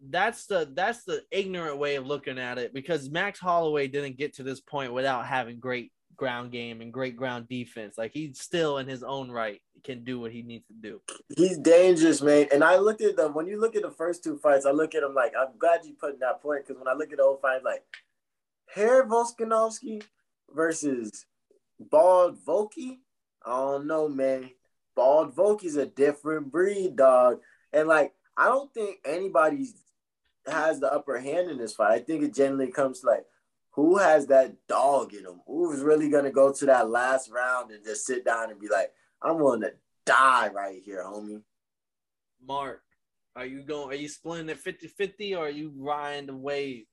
that's the that's the ignorant way of looking at it because Max Holloway didn't get to this point without having great ground game and great ground defense. Like he's still in his own right can do what he needs to do. He's dangerous, man. And I looked at the when you look at the first two fights, I look at him like I'm glad you put in that point because when I look at the old fight, like Hair Volkanovski versus Bald Volky, I don't know, man. Bald Volky's a different breed, dog. And like I don't think anybody has the upper hand in this fight. I think it generally comes like who has that dog in them? Who's really gonna go to that last round and just sit down and be like, I'm willing to die right here, homie. Mark, are you going? Are you splitting it 50-50 or are you riding the wave?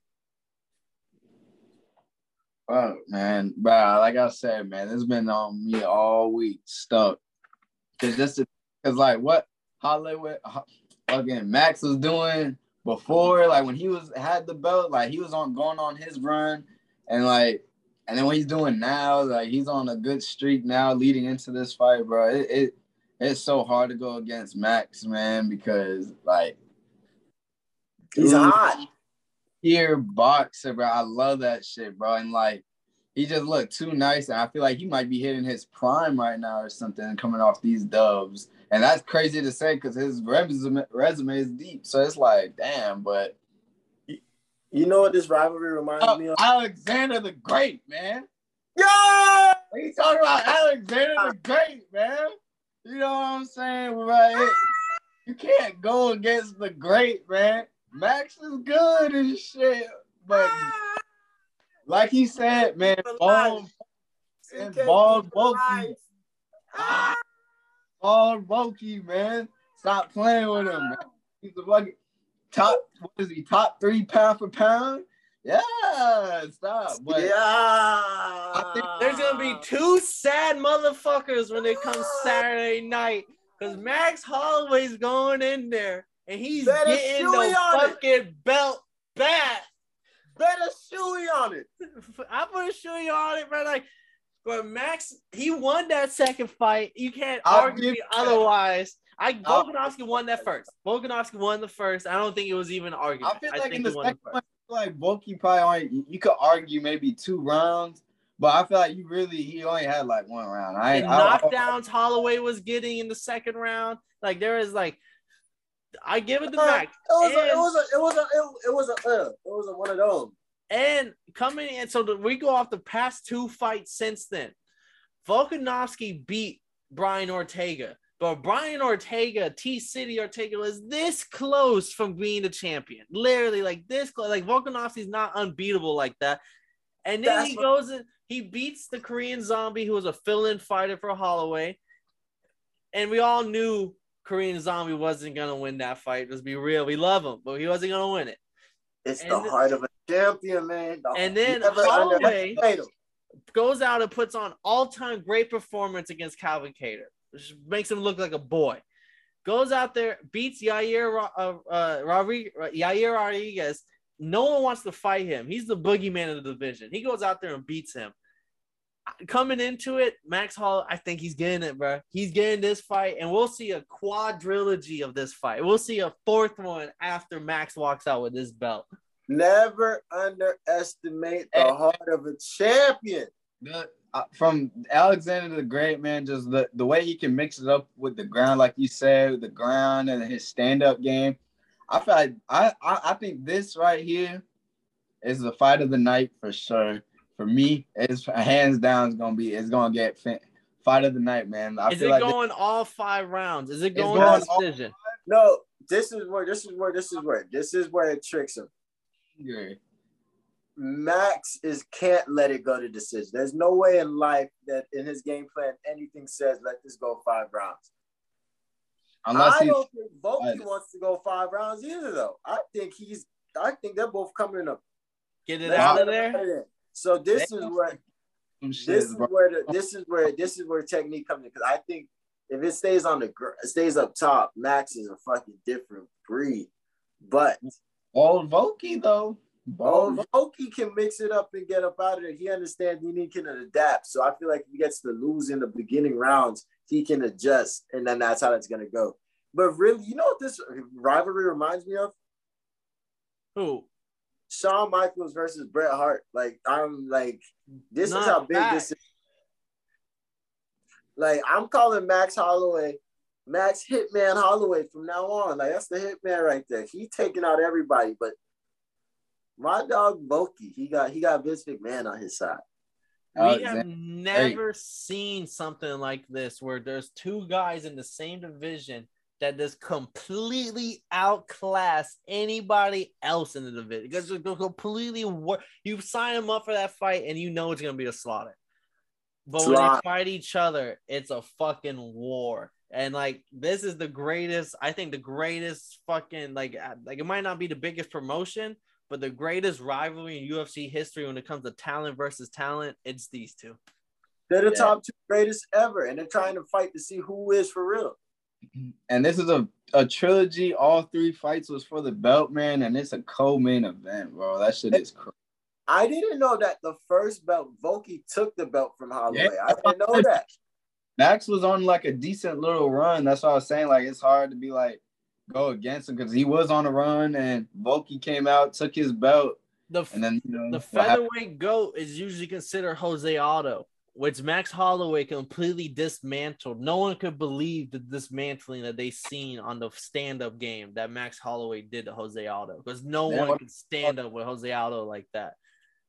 Fuck, man. Bro, like I said, man, it's been on me all week, stuck. Cause this is cause like what Hollywood Ho- fucking Max was doing before, like when he was had the belt, like he was on going on his run, and like and then what he's doing now, like he's on a good streak now, leading into this fight, bro. It, it it's so hard to go against Max, man, because like He's hot. Here boxer, bro. I love that shit, bro. And like he just looked too nice, and I feel like he might be hitting his prime right now or something, coming off these dubs. And that's crazy to say because his resume resume is deep. So it's like, damn, but You know what this rivalry reminds Oh, me of? Alexander the Great, man. Yeah! You talking about Alexander the Great, man? You know what I'm saying? Right? You can't go against the great, man. Max is good and shit, but like he said, man, ball, ball bulky, ball bulky, man. Stop playing with him, man. He's the fucking top. What is he? Top three pound for pound? Yeah, stop. But yeah. There's gonna be two sad motherfuckers when it comes Saturday night. Cause Max Holloway's going in there and he's Better getting shoey the on it. fucking belt back. better shoey on it. I put a shoe on it, but like, but Max, he won that second fight. You can't I'll argue give me you that. otherwise. I Volkanovski won that first. Volkanovski won the first. I don't think it was even an argument. I feel like think in the second one, like Volky probably only you could argue maybe two rounds, but I feel like you really he only had like one round. I ain't I, I, knockdowns Holloway was getting in the second round. Like there is like, I give it to Uh, Max. It was, a, it was a, it was a, it, it was a, uh, it was a one of those. And coming in, so the, we go off the past two fights since then. Volkanovski beat Brian Ortega, but Brian Ortega, T City Ortega, was this close from being the champion. Literally, like this close. Like Volkanovski's not unbeatable like that. And then That's he goes and he beats the Korean Zombie, who was a fill-in fighter for Holloway. And we all knew Korean Zombie wasn't gonna win that fight. Let's be real, we love him, but he wasn't gonna win it. It's And the heart of a champion, man. The- And then Holloway- goes out and puts on all-time great performance against Calvin Kattar, which makes him look like a boy. Goes out there, beats Yair uh, uh, Rodriguez, Yair Rodriguez. No one wants to fight him. He's the boogeyman of the division. He goes out there and beats him. Coming into it, Max Hall, I think he's getting it, bro. He's getting this fight, and we'll see a quadrilogy of this fight. We'll see a fourth one after Max walks out with his belt. Never underestimate the heart of a champion. the, uh, from Alexander the Great, man, just the, the way he can mix it up with the ground, like you said, the ground and his stand up game. I feel like I, I I think this right here is the fight of the night for sure. For me, it's hands down. It's gonna be. It's gonna get fin- fight of the night, man. I Is it like going all five rounds? Is it going, going all- decision? No, this is where this is where this is where this is where it tricks him. this- Max is can't let it go to decision. There's no way in life that in his game plan anything says let this go five rounds. unless I don't think Volky I- wants to go five rounds either, though. I think he's. I think they're both coming up. Get it Let's out of there. Put it in. So this is where this is where the, this is where this is where technique comes in because I think if it stays on the gr- stays up top, Max is a fucking different breed. But Old Volky though. Bold. Volky can mix it up and get up out of there. He understands he can adapt. So I feel like if he gets to lose in the beginning rounds, he can adjust, and then that's how it's gonna go. But really, you know what this rivalry reminds me of? Who? Shawn Michaels versus Bret Hart. Like I'm like, this is how big fact. this is. Like I'm calling Max Holloway, Max Hitman Holloway from now on. Like that's the Hitman right there. He taking out everybody, but my dog Boki, he got he got Vince McMahon on his side. We uh, have Alexander- never seen something like this where there's two guys in the same division that just completely outclass anybody else in the division. Because they're completely wor- you sign them up for that fight and you know it's gonna be a slaughter. But when they fight each other, it's a fucking war. And like this is the greatest, I think the greatest fucking like uh, like it might not be the biggest promotion, but the greatest rivalry in UFC history when it comes to talent versus talent, it's these two. They're the Yeah. top two greatest ever, and they're trying to fight to see who is for real. And this is a, a trilogy. All three fights was for the belt, man, and it's a co-main event, bro. That shit is crazy. I didn't know that the first belt, Volky took the belt from Holloway. Yeah. I didn't know that. Max was on like a decent little run. That's what I was saying. Like it's hard to be like go against him because he was on a run and Volky came out, took his belt. The, and then you know, the featherweight goat is usually considered Jose Aldo which Max Holloway completely dismantled. No one could believe the dismantling that they seen on the stand-up game that Max Holloway did to Jose Aldo because no one could stand up with Jose Aldo like that.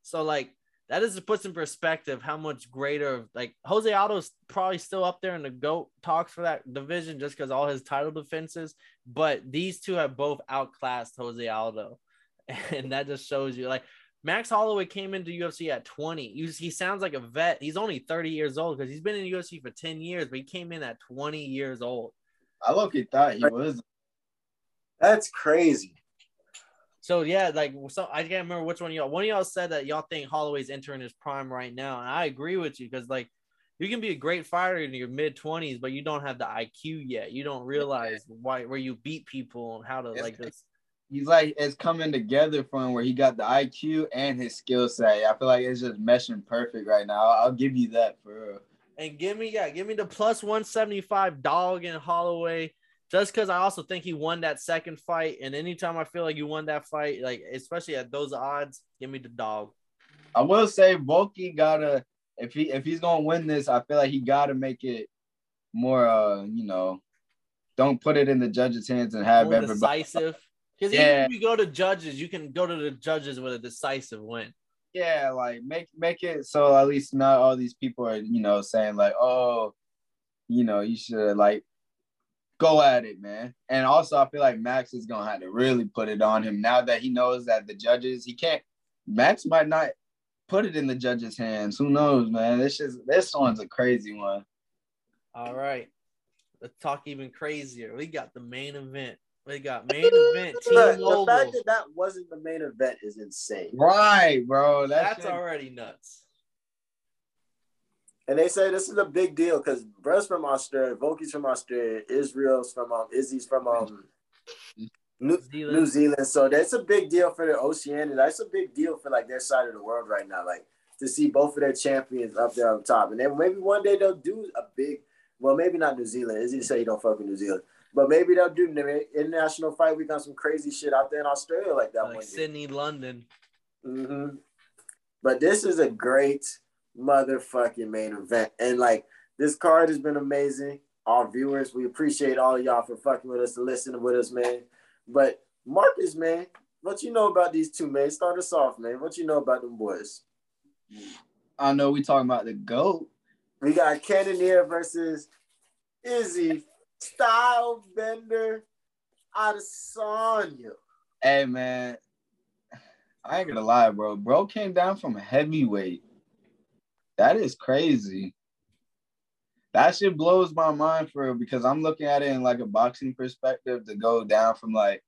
So like that is puts in perspective how much greater like Jose Aldo's probably still up there in the GOAT talks for that division just because all his title defenses, but these two have both outclassed Jose Aldo. *laughs* And that just shows you like Max Holloway came into UFC at 20. He, sounds like a vet. He's only 30 years old because he's been in UFC for 10 years, but he came in at 20 years old. I look at that. He was. That's crazy. So yeah, like so I can't remember which one y'all. One of y'all said that y'all think Holloway's entering his prime right now, and I agree with you because like you can be a great fighter in your mid twenties, but you don't have the IQ yet. You don't realize why where you beat people and how to like this he's like it's coming together for him where he got the IQ and his skill set. I feel like it's just meshing perfect right now. I'll give you that for real. And give me yeah, give me the plus 175 dog in Holloway. Just because I also think he won that second fight. And anytime I feel like you won that fight, like especially at those odds, give me the dog. I will say Volky gotta if he if he's gonna win this, I feel like he gotta make it more uh, you know, don't put it in the judges' hands and have more everybody decisive. Because yeah. even if you go to judges, you can go to the judges with a decisive win. Yeah, like make make it so at least not all these people are, you know, saying like, oh, you know, you should like go at it, man. And also I feel like Max is gonna have to really put it on him now that he knows that the judges he can't Max might not put it in the judges' hands. Who knows, man? This is this one's a crazy one. All right. Let's talk even crazier. We got the main event. We got main event. *laughs* Team the fact that that wasn't the main event is insane. Right, bro. That's, That's already nuts. And they say this is a big deal because Brett's from Australia, Volky's from Australia, Israel's from um, Izzy's from um, New, Zealand. New Zealand. So that's a big deal for the Oceania. That's a big deal for like their side of the world right now. Like to see both of their champions up there on top. And then maybe one day they'll do a big, well, maybe not New Zealand. Izzy say you don't fuck with New Zealand. But maybe they'll do international fight week on some crazy shit out there in Australia like that. One. Like Sydney, London. Mm-hmm. But this is a great motherfucking main event, and like this card has been amazing. Our viewers, we appreciate all of y'all for fucking with us and listening with us, man. But Marcus, man, what you know about these two, man? Start us off, man. What you know about them boys? I know we talking about the GOAT. We got Cannonier versus Izzy style bender Adesanya. Hey man, I ain't gonna lie, bro. Bro came down from heavyweight. That is crazy. That shit blows my mind for real because I'm looking at it in like a boxing perspective to go down from like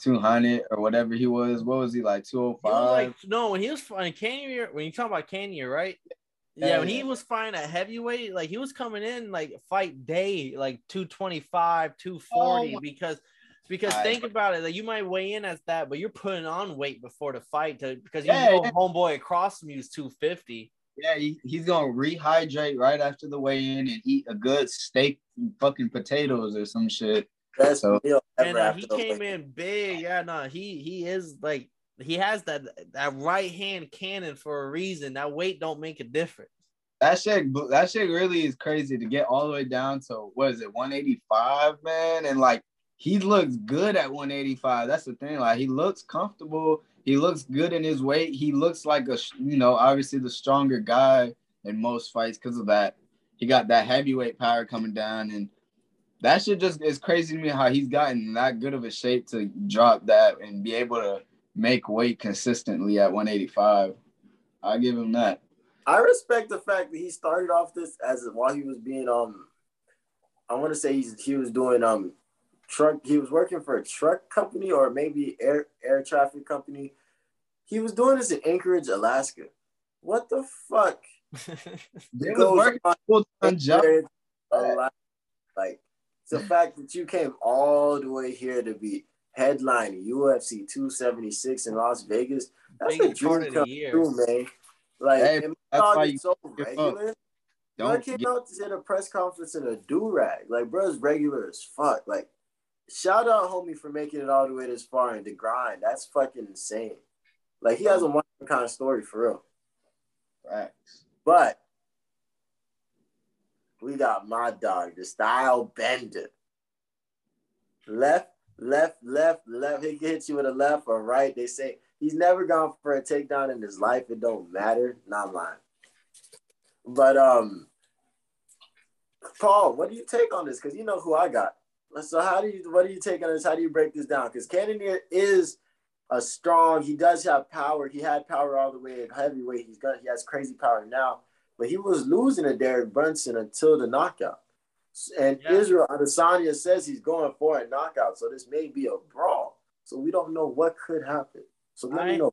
200 or whatever he was. What was he like 205? Like, oh no, when he was fighting Cannonier, when you talk about Cannonier, right? Yeah, when he was fighting a heavyweight, like he was coming in like fight day, like 225, 240, oh, because because think about it, like you might weigh in as that, but you're putting on weight before the fight to because you yeah, know yeah. homeboy across from you is 250. Yeah, he, he's gonna rehydrate right after the weigh in and eat a good steak and fucking potatoes or some shit. That's so, and uh, he came in big. Yeah, no, he he is like he has that that right hand cannon for a reason. That weight don't make a difference. That shit, that shit really is crazy to get all the way down to what is it, 185, man? And like he looks good at 185. That's the thing. Like he looks comfortable. He looks good in his weight. He looks like a, you know, obviously the stronger guy in most fights because of that. He got that heavyweight power coming down, and that shit just is crazy to me how he's gotten that good of a shape to drop that and be able to make weight consistently at 185. I give him that. I respect the fact that he started off this as while he was being um I want to say he's he was doing um truck he was working for a truck company or maybe air air traffic company. He was doing this in Anchorage, Alaska. What the fuck? *laughs* they was working full time job. Like the fact that you came all the way here to be headlining UFC 276 in Las Vegas. That's Biggest the part dream come true, man. Like, Hey, that's dog why is you so regular. Bro Don't came get, out to hit a press conference in a do rag. Like, bro's regular as fuck. Like, shout out, homie, for making it all the way this far in the grind. That's fucking insane. Like, he has a one kind of story for real. facts. But we got my dog, the style bender. Left, left, left, left. He hits you with a left or right. They say he's never gone for a takedown in his life. It don't matter. Not lying. But um, Paul, what do you take on this? Because you know who I got. So how do you what do you take on this? How do you break this down? Because Cannonier is a strong. He does have power. He had power all the way at heavyweight. He's got he has crazy power now, but he was losing to Derek Brunson until the knockout. And Yeah. Israel Adesanya says he's going for a knockout, so this may be a brawl. So we don't know what could happen. So let I- me know.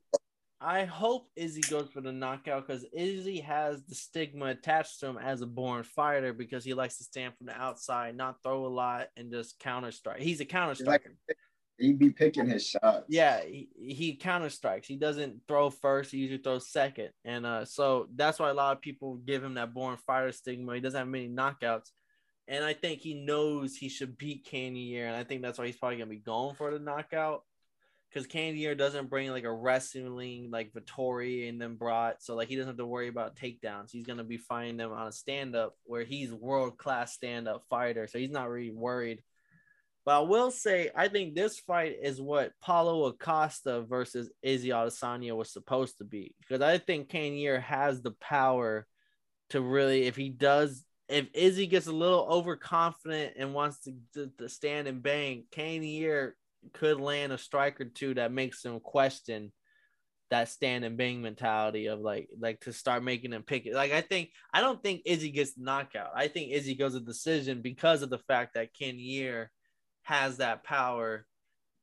I hope Izzy goes for the knockout because Izzy has the stigma attached to him as a born fighter because he likes to stand from the outside, not throw a lot, and just counter strike. He's a counter like- striker. He be picking his shots. Yeah, he, he counter strikes. He doesn't throw first. He usually throws second, and uh, so that's why a lot of people give him that born fighter stigma. He doesn't have many knockouts, and I think he knows he should beat Cannonier, and I think that's why he's probably gonna be going for the knockout. Because Cannonier doesn't bring like a wrestling like Vettori and then brought, so like he doesn't have to worry about takedowns. He's gonna be fighting them on a stand up where he's world class stand up fighter, so he's not really worried. But I will say, I think this fight is what Paulo Costa versus Izzy Adesanya was supposed to be. Because I think Cannonier has the power to really, if he does, if Izzy gets a little overconfident and wants to, to, to stand and bang, Cannonier could land a strike or two that makes him question that stand and bang mentality of like like to start making him pick it. Like I think I don't think Izzy gets knockout. I think Izzy goes a decision because of the fact that Cannonier has that power,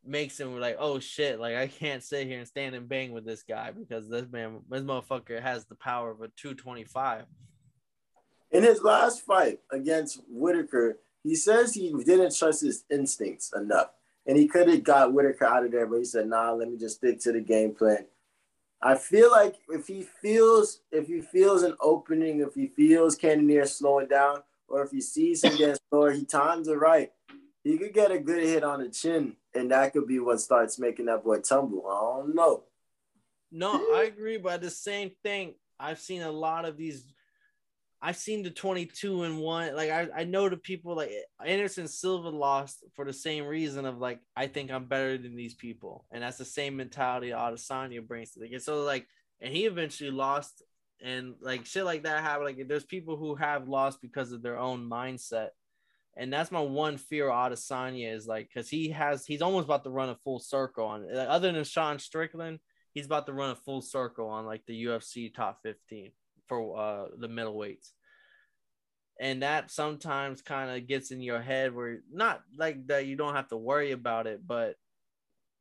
makes him like, oh shit, like I can't sit here and stand and bang with this guy because this man, this motherfucker has the power of a 225. In his last fight against Whittaker, he says he didn't trust his instincts enough. And he could have got Whittaker out of there, but he said, nah, let me just stick to the game plan. I feel like if he feels if he feels an opening, if he feels Cannonier slowing down, or if he sees him getting *laughs* slower, he times it right. He could get a good hit on the chin, and that could be what starts making that boy tumble. I don't know. No, I agree, but the same thing. I've seen a lot of these. I've seen the 22 and one. Like I, I know the people like Anderson Silva lost for the same reason of like I think I'm better than these people, and that's the same mentality Adesanya brings to the game. So like, and he eventually lost, and like shit like that happened. Like there's people who have lost because of their own mindset, and that's my one fear. Adesanya is like because he has he's almost about to run a full circle on. Like, other than Sean Strickland, he's about to run a full circle on like the UFC top 15 for uh the middleweights. And that sometimes kind of gets in your head where not like that you don't have to worry about it, but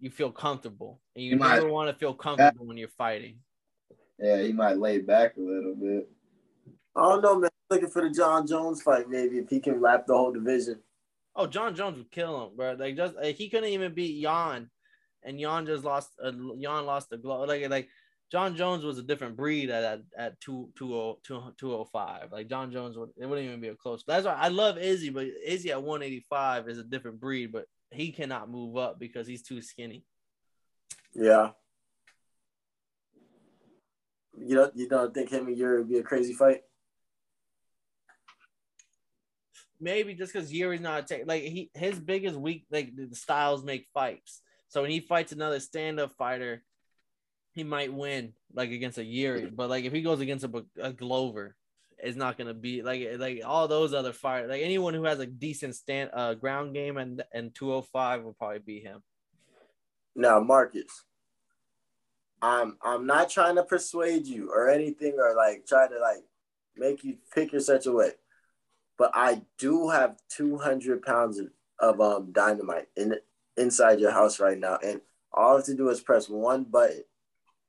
you feel comfortable. And you You might- never want to feel comfortable when you're fighting. Yeah, he might lay back a little bit. I don't know, man. Looking for the Jon Jones fight, maybe if he can lap the whole division. Oh, Jon Jones would kill him, bro. Like just like, he couldn't even beat Jan, and Jan just lost. Uh, Jan lost the glow. Like like Jon Jones was a different breed at at, at two, 20 205. Like Jon Jones would it wouldn't even be a close. That's why I love Izzy, but Izzy at 185 is a different breed, but he cannot move up because he's too skinny. Yeah. You don't you don't think him and Yuri would be a crazy fight? Maybe just because Yuri's not a like he his biggest weak like the styles make fights. So when he fights another stand up fighter, he might win like against a Yuri. But like if he goes against a, a Glover, it's not gonna be like like all those other fighters. Like anyone who has a decent stand uh ground game and and 205 will probably beat him. Now, Marcus, I'm I'm not trying to persuade you or anything or like try to like make you pick your such a way. But I do have 200 pounds of, of um dynamite in inside your house right now, and all I have to do is press one button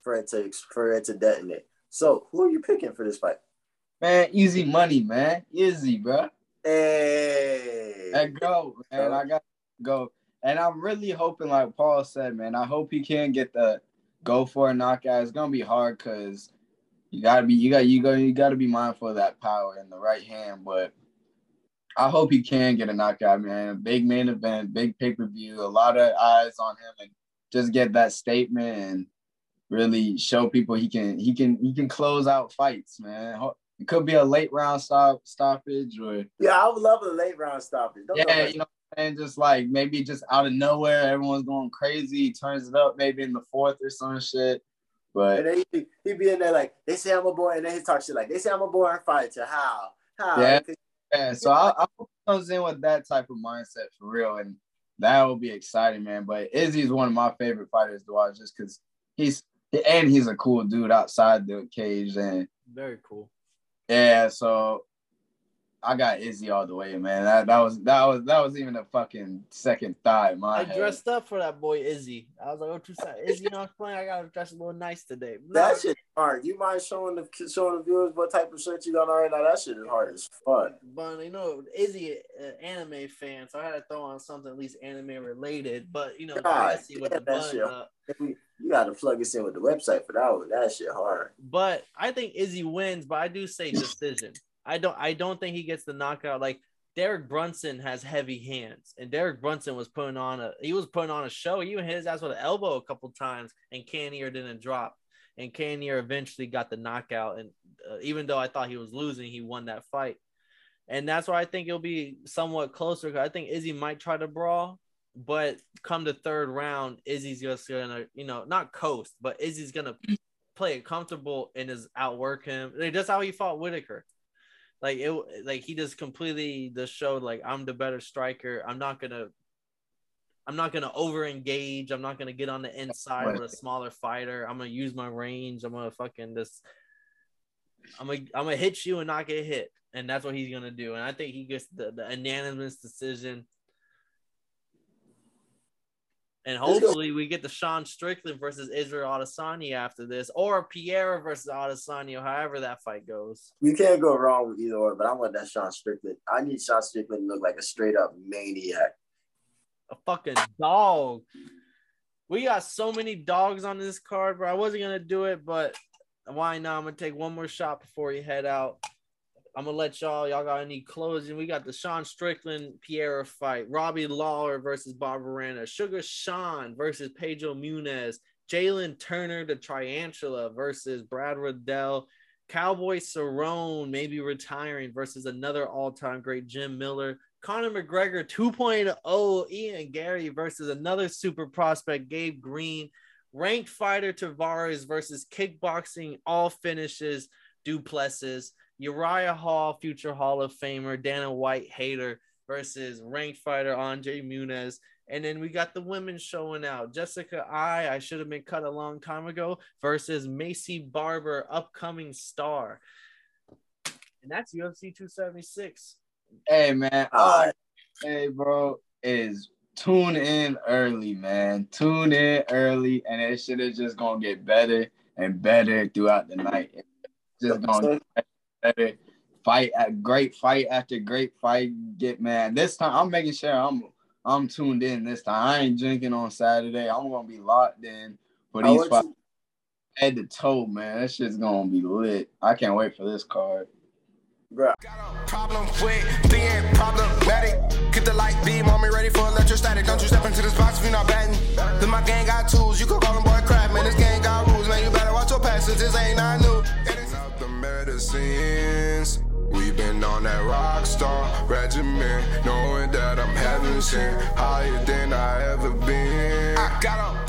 for it to for it to detonate. So, who are you picking for this fight? Man, easy money, man. Easy, bro. Hey, Hey, go, man. I got to go. and I'm really hoping, like Paul said, man, I hope he can get the go for a knockout. It's gonna be hard because you gotta be you got you go you gotta be mindful of that power in the right hand. But I hope he can get a knockout, man. Big main event, big pay per view, a lot of eyes on him, and just get that statement and really show people he can he can he can close out fights, man. It could be a late round stop stoppage or yeah, I would love a late round stoppage. Don't yeah, you know, and just like maybe just out of nowhere, everyone's going crazy. He turns it up maybe in the fourth or some shit. But and then he he be in there like they say I'm a boy, and then he talk shit like they say I'm a born fighter. How? How? Yeah. Yeah, so I, I hope he comes in with that type of mindset for real, and that will be exciting, man. But Izzy's one of my favorite fighters to watch, just because he's and he's a cool dude outside the cage, and very cool. Yeah, so I got Izzy all the way, man. That that was that was that was even a fucking second thought. My I head. dressed up for that boy Izzy. I was like, oh, too sad. Izzy not playing. I gotta dress a little nice today. That shit hard. You mind showing the showing the viewers what type of shirt you got on right now? That shit is hard as fuck. But you know, Izzy, an anime fan, so I had to throw on something at least anime related. But you know, God, with the that shit. Up. You got to plug us in with the website for that one. That shit hard. But I think Izzy wins. But I do say *laughs* decision. I don't I don't think he gets the knockout. Like Derek Brunson has heavy hands, and Derek Brunson was putting on a he was putting on a show. He even hit his ass with an elbow a couple times, and Cannonier didn't drop. And Cannonier eventually got the knockout, and uh, even though I thought he was losing, he won that fight. And that's why I think it'll be somewhat closer. I think Izzy might try to brawl, but come the third round, Izzy's just gonna, you know, not coast, but Izzy's gonna play it comfortable and is outwork him. That's how he fought Whittaker like it like he just completely just showed like I'm the better striker. I'm not gonna I'm not gonna over engage. I'm not gonna get on the inside right. with a smaller fighter. I'm gonna use my range. I'm gonna fucking just I'm gonna I'm gonna hit you and not get hit. And that's what he's gonna do. And I think he gets the, the unanimous decision. And hopefully we get the Sean Strickland versus Israel Adesanya after this, or Pierre versus Adesanya, however that fight goes. You can't go wrong with either or, but I want that Sean Strickland. I need Sean Strickland to look like a straight up maniac. A fucking dog. We got so many dogs on this card, bro. I wasn't gonna do it, but why not? I'm gonna take one more shot before you head out. I'm gonna let y'all. Y'all got any closing? We got the Sean Strickland Pereira fight, Robbie Lawler versus Barberena, Sugar Sean versus Pedro Munhoz, Jalen Turner the Tarantula versus Brad Riddell, Cowboy Cerrone maybe retiring versus another all-time great Jim Miller, Conor McGregor 2.0, Ian Garry versus another super prospect Gabe Green, ranked fighter Tavares versus kickboxing all finishes Du Plessis. Uriah Hall, future Hall of Famer, Dana White hater versus ranked fighter Andre Muniz. And then we got the women showing out. Jessica Eye, I should have been cut a long time ago, versus Maycee Barber, upcoming star. And that's UFC 276. Hey man. Hey bro, is tune in early, man. Tune in early, and it should have just gonna get better and better throughout the night. It's just gonna better. Fight at great fight after great fight. Get man. This time I'm making sure I'm I'm tuned in this time. I ain't drinking on Saturday. I'm gonna be locked in for these fights. Head to toe, man. That shit's gonna be lit. I can't wait for this card. Bruh. Problem with being problematic. Get the light beam on me ready for electrostatic. Don't you step into this box if you're not batting. Cause my gang got tools. You can call them boy crap, man. This gang got rules, man. You better watch your passes. This ain't not new medicines. We've been on that rock star regimen, knowing that I'm heaven sent, higher than I ever been. I got with.